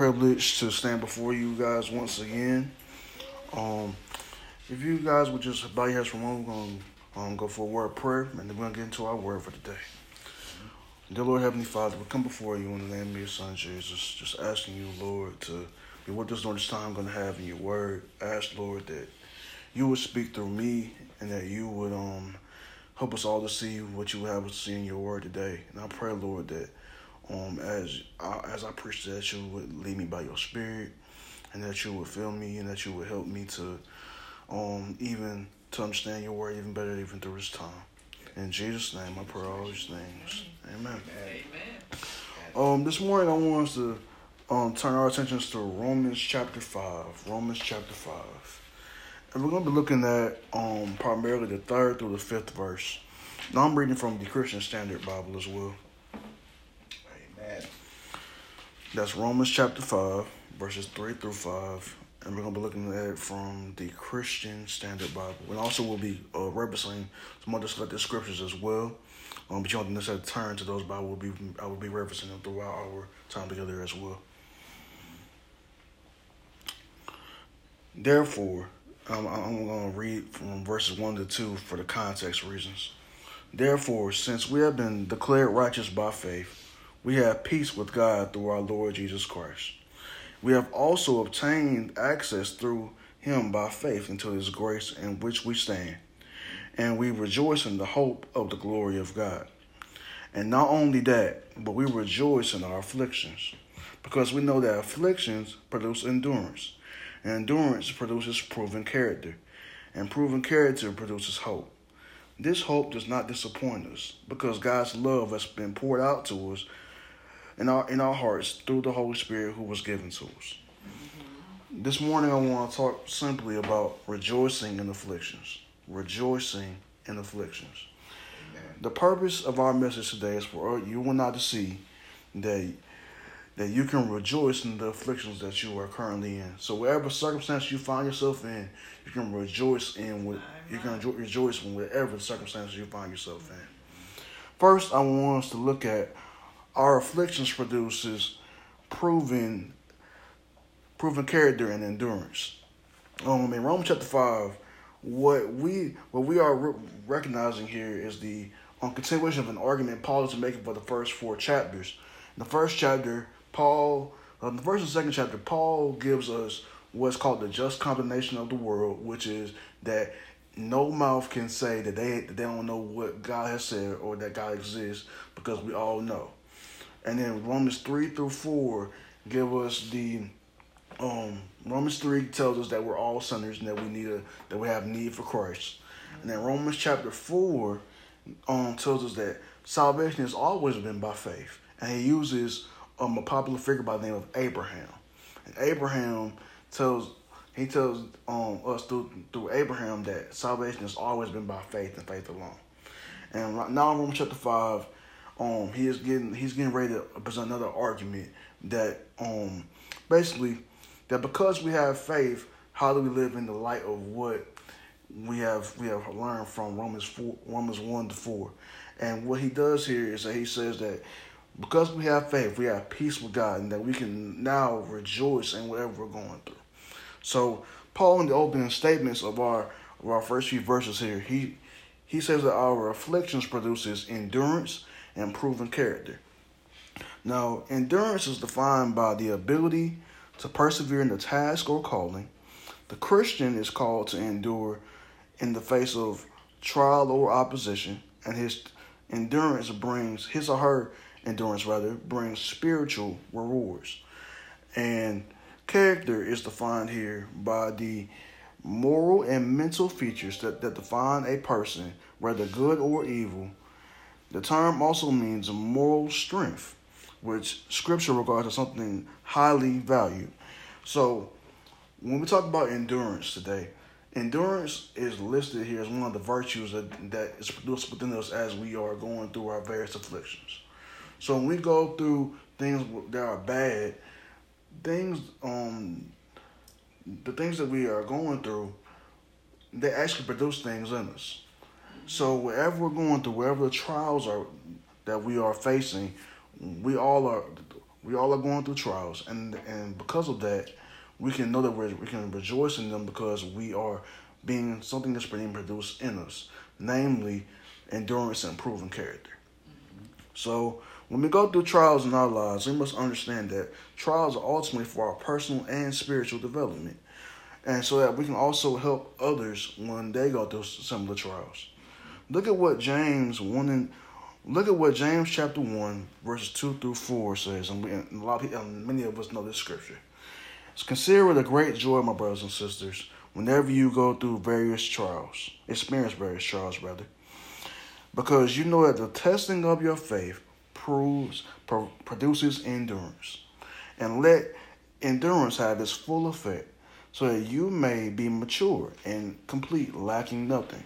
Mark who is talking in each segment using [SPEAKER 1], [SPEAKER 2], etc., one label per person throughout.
[SPEAKER 1] privilege to stand before you guys once again. Um, if you guys would just bow your heads for a moment, we're going to um, go for a word of prayer, and then we're going to get into our word for today. Dear Lord Heavenly Father, we come before you in the name of your Son Jesus, just asking you, Lord, to be with us during this time I'm going to have in your word. ask, Lord, that you would speak through me and that you would um help us all to see what you have us see in your word today. And I pray, Lord, that um as I, as I preach that you would lead me by your spirit and that you would fill me and that you would help me to um even to understand your word even better even through this time. In Jesus' name, I pray all these things. Amen. Amen. Um, this morning I want us to um turn our attentions to Romans chapter five. Romans chapter five. And we're going to be looking at um, primarily the third through the fifth verse. Now I'm reading from the Christian Standard Bible as well. Amen. That's Romans chapter 5, verses 3 through 5. And we're going to be looking at it from the Christian Standard Bible. And also we'll be uh, referencing some other selected scriptures as well. Um, but you don't necessarily turn to those, but I will be, I will be referencing them throughout our time together as well. Therefore, I'm, I'm going to read from verses 1 to 2 for the context reasons. Therefore, since we have been declared righteous by faith, we have peace with God through our Lord Jesus Christ. We have also obtained access through him by faith into his grace in which we stand, and we rejoice in the hope of the glory of God. And not only that, but we rejoice in our afflictions, because we know that afflictions produce endurance and endurance produces proven character, and proven character produces hope. This hope does not disappoint us because God's love has been poured out to us in our in our hearts through the Holy Spirit who was given to us. This morning I want to talk simply about rejoicing in afflictions. Rejoicing in afflictions. Amen. The purpose of our message today is for you and I to see that that you can rejoice in the afflictions that you are currently in. So whatever circumstance you find yourself in, you can rejoice in what you can rejoice in whatever circumstances you find yourself in. First, I want us to look at our afflictions produces proven proven character and endurance. Um, in Romans chapter five, what we what we are re- recognizing here is the um, continuation of an argument Paul is making for the first four chapters. In the first chapter, Paul, um, the first and second chapter, Paul gives us what's called the just condemnation of the world, which is that no mouth can say that they that they don't know what God has said or that God exists because we all know. And then Romans three through four give us the um Romans three tells us that we're all sinners and that we need a that we have need for Christ. And then Romans chapter four um tells us that salvation has always been by faith. And he uses um, a popular figure by the name of Abraham. And Abraham tells he tells um, us through through Abraham that salvation has always been by faith and faith alone. And right now in Romans chapter five, um, he is getting he's getting ready to present another argument that um basically that because we have faith, how do we live in the light of what we have we have learned from Romans four Romans one to four. And what he does here is that he says that because we have faith, we have peace with God, and that we can now rejoice in whatever we're going through. So Paul, in the opening statements of our of our first few verses here, he he says that our afflictions produces endurance and proven character. Now, endurance is defined by the ability to persevere in the task or calling. The Christian is called to endure in the face of trial or opposition, and his endurance brings his or her endurance rather, brings spiritual rewards. And character is defined here by the moral and mental features that, that define a person, whether good or evil. The term also means moral strength, which scripture regards as something highly valued. So, when we talk about endurance today, endurance is listed here as one of the virtues that, that is produced within us as we are going through our various afflictions. So when we go through things that are bad, things um the things that we are going through, they actually produce things in us. So wherever we're going through, wherever the trials are that we are facing, we all are We all are going through trials, and and because of that, we can know that we we can rejoice in them because we are being something that's being produced in us, namely endurance and proven character. So when we go through trials in our lives, we must understand that trials are ultimately for our personal and spiritual development, and so that we can also help others when they go through similar trials. Look at what James one and look at what James chapter one verses two through four says, and, we, and a lot of people, many of us know this scripture. Consider it a great joy, my brothers and sisters, whenever you go through various trials, experience various trials, rather, because you know that the testing of your faith proves pro- produces endurance, and let endurance have its full effect, so that you may be mature and complete, lacking nothing.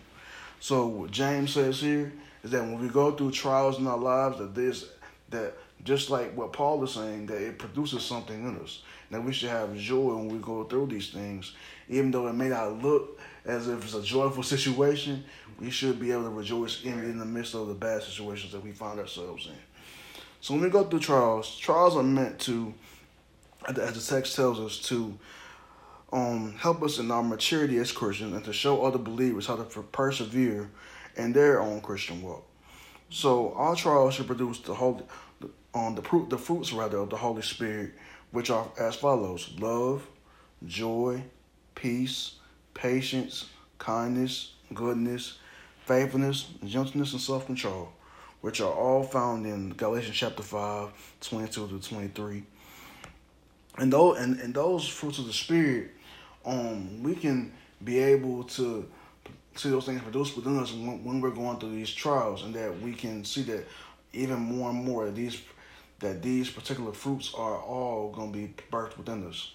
[SPEAKER 1] So what James says here is that when we go through trials in our lives, that this that just like what Paul is saying, that it produces something in us that we should have joy when we go through these things. Even though it may not look as if it's a joyful situation, we should be able to rejoice in, in the midst of the bad situations that we find ourselves in. So when we go through trials, trials are meant to, as the text tells us, to um, help us in our maturity as Christians and to show other believers how to persevere in their own Christian walk. So our trials should produce the holy, um, the fruit, the fruits rather of the Holy Spirit which are as follows love, joy, peace, patience, kindness, goodness, faithfulness, gentleness, and self control, which are all found in Galatians chapter 5, 22 to 23. And those, and, and those fruits of the Spirit, um, we can be able to see those things produced within us when, when we're going through these trials, and that we can see that even more and more these that these particular fruits are all going to be birthed within us.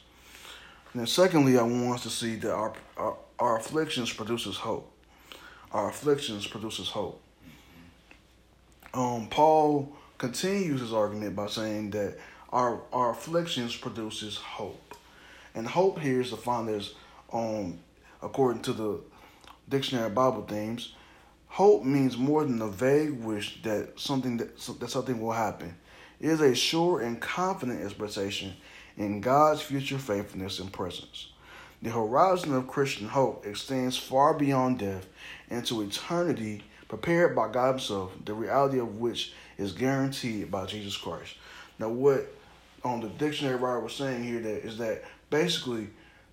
[SPEAKER 1] And then secondly, I want us to see that our, our, our afflictions produces hope. Our afflictions produces hope. Um, Paul continues his argument by saying that our, our afflictions produces hope. And hope here is defined as, um, according to the dictionary Bible themes, hope means more than a vague wish that something that, that something will happen. It is a sure and confident expectation in God's future faithfulness and presence. The horizon of Christian hope extends far beyond death into eternity, prepared by God Himself, the reality of which is guaranteed by Jesus Christ. Now, what on the dictionary writer was saying here that is that basically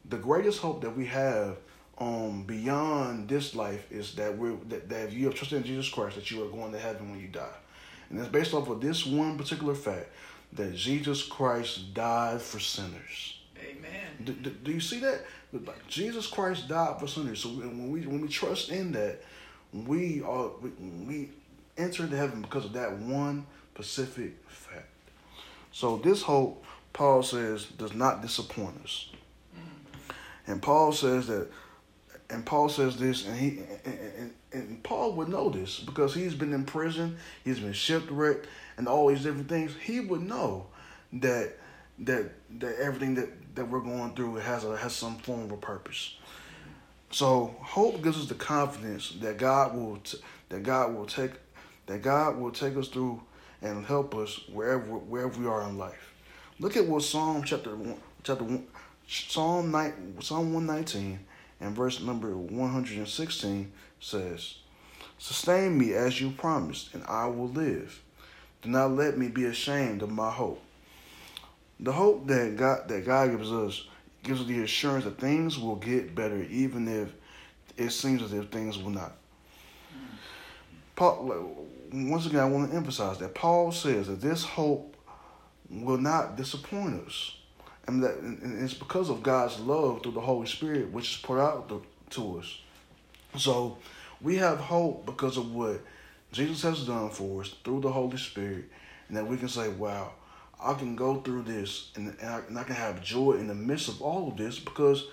[SPEAKER 1] the greatest hope that we have um beyond this life is that we're that, that if you have trusted in Jesus Christ that you are going to heaven when you die. And it's based off of this one particular fact that Jesus Christ died for sinners.
[SPEAKER 2] Amen.
[SPEAKER 1] Do, do, do you see that? Jesus Christ died for sinners. So when we when we trust in that, we are we, we enter into heaven because of that one specific fact. So this hope, Paul says, does not disappoint us. And Paul says that and Paul says this, and he and, and, and, Paul would know this because he's been in prison, he's been shipwrecked, and all these different things. He would know that that that everything that, that we're going through has a has some form of a purpose. So hope gives us the confidence that God will t- that God will take that God will take us through and help us wherever wherever we are in life. Look at what Psalm chapter one, chapter one, Psalm nine, Psalm one nineteen and verse number 116 says, Sustain me as you promised, and I will live. Do not let me be ashamed of my hope. The hope that God that God gives us gives us the assurance that things will get better, even if it seems as if things will not. Paul, once again, I want to emphasize that Paul says that this hope will not disappoint us and that and it's because of God's love through the Holy Spirit, which is poured out to us. So we have hope because of what Jesus has done for us through the Holy Spirit, and that we can say, "Wow, I can go through this, and, and, I, and I can have joy in the midst of all of this because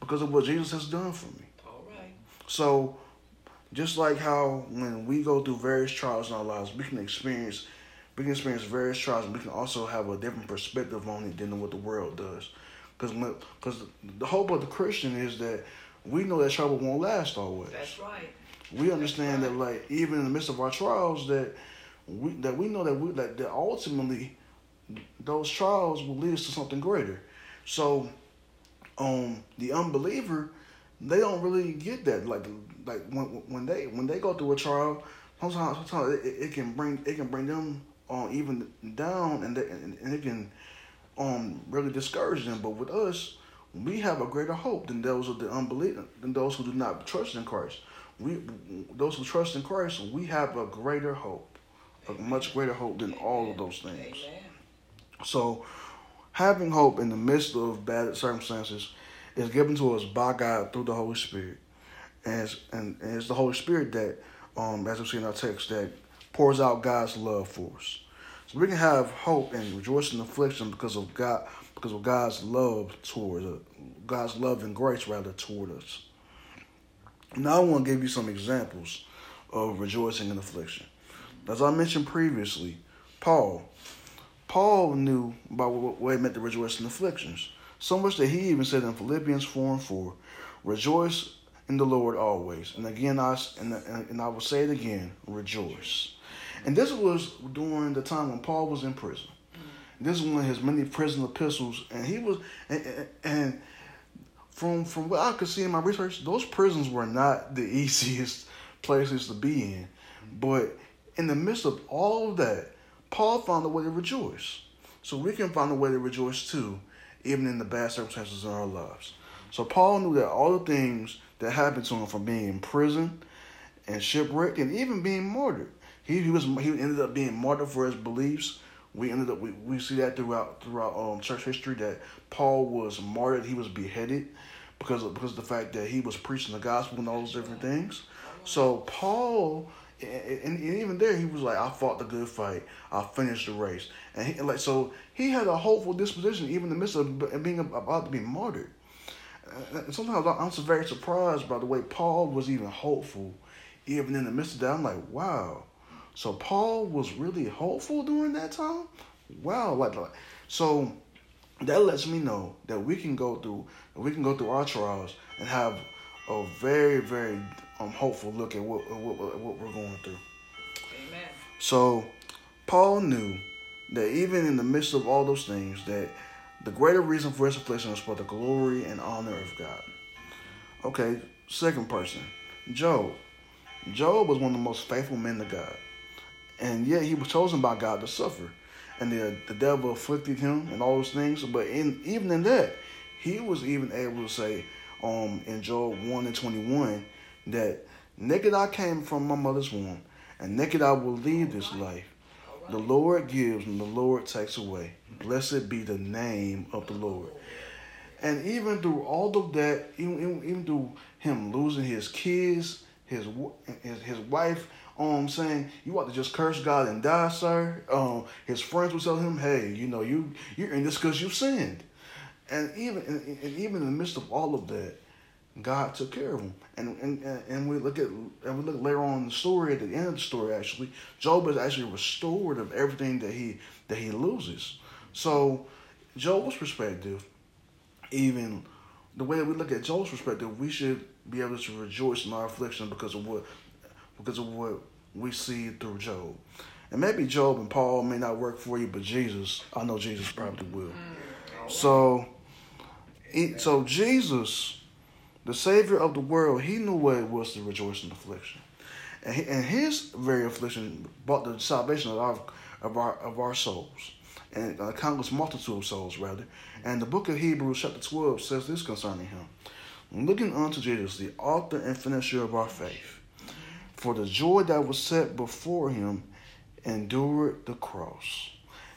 [SPEAKER 1] because of what Jesus has done for me."
[SPEAKER 2] All right.
[SPEAKER 1] So, just like how when we go through various trials in our lives, we can experience we can experience various trials and we can also have a different perspective on it than what the world does. Because because the hope of the Christian is that we know that trouble won't last always.
[SPEAKER 2] That's right.
[SPEAKER 1] We understand right. that like even in the midst of our trials that we that we know that we that, that ultimately those trials will lead us to something greater. So, um, the unbeliever, they don't really get that. Like, like when when they when they go through a trial, sometimes sometimes it, it can bring it can bring them on um, even down, and they, and, and it can um really discourage them. But with us, we have a greater hope than those of the unbeliever, than those who do not trust in Christ. We those who trust in Christ, we have a greater hope, a much greater hope than all of those things. Amen. So, having hope in the midst of bad circumstances is given to us by God through the Holy Spirit. And it's, and, it's the Holy Spirit that, um, as we see in our text, that pours out God's love for us. So we can have hope and rejoice in affliction because of God, because of God's love toward us, God's love and grace rather toward us. Now I want to give you some examples of rejoicing in affliction. As I mentioned previously, Paul, Paul knew about what it meant to rejoice in afflictions. So much that he even said in Philippians 4 and 4, Rejoice in the Lord always. And again, I, and, and I will say it again, rejoice. And this was during the time when Paul was in prison. This is one of his many prison epistles, and he was, and, and from from what I could see in my research, those prisons were not the easiest places to be in. But in the midst of all of that, Paul found a way to rejoice. So we can find a way to rejoice too, even in the bad circumstances in our lives. So Paul knew that all the things that happened to him from being in prison and shipwrecked and even being martyred. He, he was he ended up being martyred for his beliefs. We ended up we, we see that throughout throughout um, church history that Paul was martyred. He was beheaded because of, because of the fact that he was preaching the gospel and all those different things. So Paul and, even there, he was like, "I fought the good fight. I finished the race." And he, like so, he had a hopeful disposition, even in the midst of being about to be martyred. And sometimes I'm so very surprised by the way Paul was even hopeful, even in the midst of that. I'm like, wow. So Paul was really hopeful during that time. Wow, like, like so that lets me know that we can go through we can go through our trials and have a very very um, hopeful look at what, what, what we're going through. Amen. So, Paul knew that even in the midst of all those things, that the greater reason for his affliction was for the glory and honor of God. Okay, second person, Job. Job was one of the most faithful men to God, and yet he was chosen by God to suffer, and the the devil afflicted him and all those things. But in even in that, he was even able to say, um, in Job one and twenty one that naked I came from my mother's womb, and naked I will leave this life. The Lord gives and the Lord takes away. Blessed be the name of the Lord. And even through all of that, even, even through him losing his kids, his his, his wife, um, saying you ought to just curse God and die, sir. Um, his friends would tell him, "Hey, you know you you're in this because you sinned." And even and, and even in the midst of all of that, God took care of him. And and and we look at and we look later on in the story at the end of the story actually, Job is actually restored of everything that he that he loses. So Job's perspective, even the way that we look at Job's perspective, we should be able to rejoice in our affliction because of what because of what we see through Job. And maybe Job and Paul may not work for you, but Jesus, I know Jesus probably will. Mm. So, so Jesus the Savior of the world, he knew what it was to rejoice in affliction. And, he, and his very affliction brought the salvation of our, of our, of our souls, and a countless multitude of souls, rather. And the book of Hebrews, chapter 12, says this concerning him Looking unto Jesus, the author and finisher of our faith, for the joy that was set before him, endured the cross,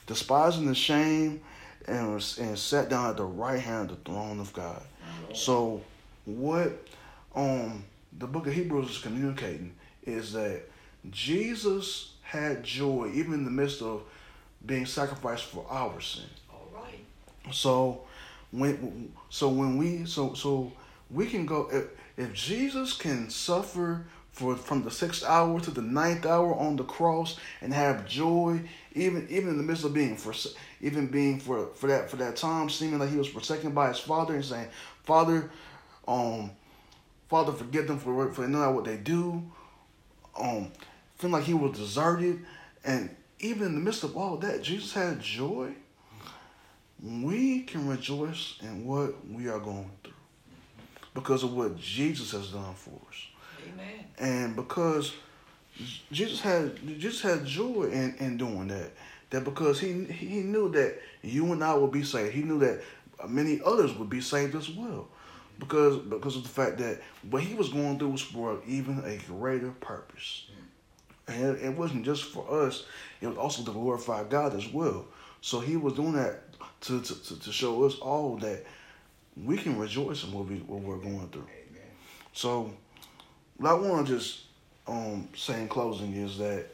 [SPEAKER 1] despising the shame, and, was, and sat down at the right hand of the throne of God. So, what um the book of Hebrews is communicating is that Jesus had joy even in the midst of being sacrificed for our sin. All right. So when so when we so so we can go if, if Jesus can suffer for from the sixth hour to the ninth hour on the cross and have joy even even in the midst of being for even being for for that for that time seeming like he was forsaken by his father and saying father um, Father, forgive them for for knowing what they do. Um, feeling like he was deserted, and even in the midst of all that, Jesus had joy. We can rejoice in what we are going through because of what Jesus has done for us.
[SPEAKER 2] Amen.
[SPEAKER 1] And because Jesus had Jesus had joy in, in doing that. That because he he knew that you and I would be saved. He knew that many others would be saved as well. Because because of the fact that what he was going through was for even a greater purpose. And it wasn't just for us, it was also to glorify God as well. So he was doing that to, to, to show us all that we can rejoice in what, we, what we're going through.
[SPEAKER 2] Amen.
[SPEAKER 1] So, what I want to just um, say in closing is that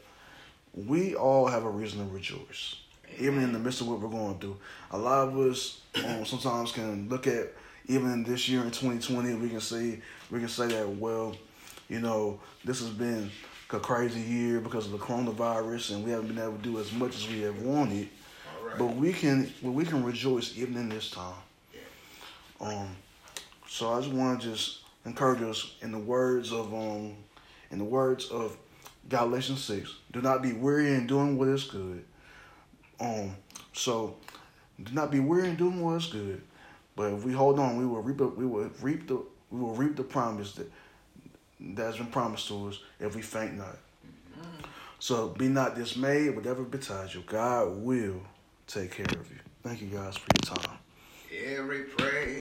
[SPEAKER 1] we all have a reason to rejoice, even in the midst of what we're going through. A lot of us um, sometimes can look at even this year in 2020, we can see we can say that well, you know, this has been a crazy year because of the coronavirus, and we haven't been able to do as much as we have wanted.
[SPEAKER 2] Right.
[SPEAKER 1] But we can, but we can rejoice even in this time.
[SPEAKER 2] Yeah.
[SPEAKER 1] Um, so I just want to just encourage us in the words of um, in the words of Galatians six. Do not be weary in doing what is good. Um, so do not be weary in doing what is good. But if we hold on, we will reap. We will reap the. We will reap the promise that that's been promised to us if we faint not. So be not dismayed, whatever betides you. God will take care of you. Thank you guys for your time.
[SPEAKER 2] Every praise.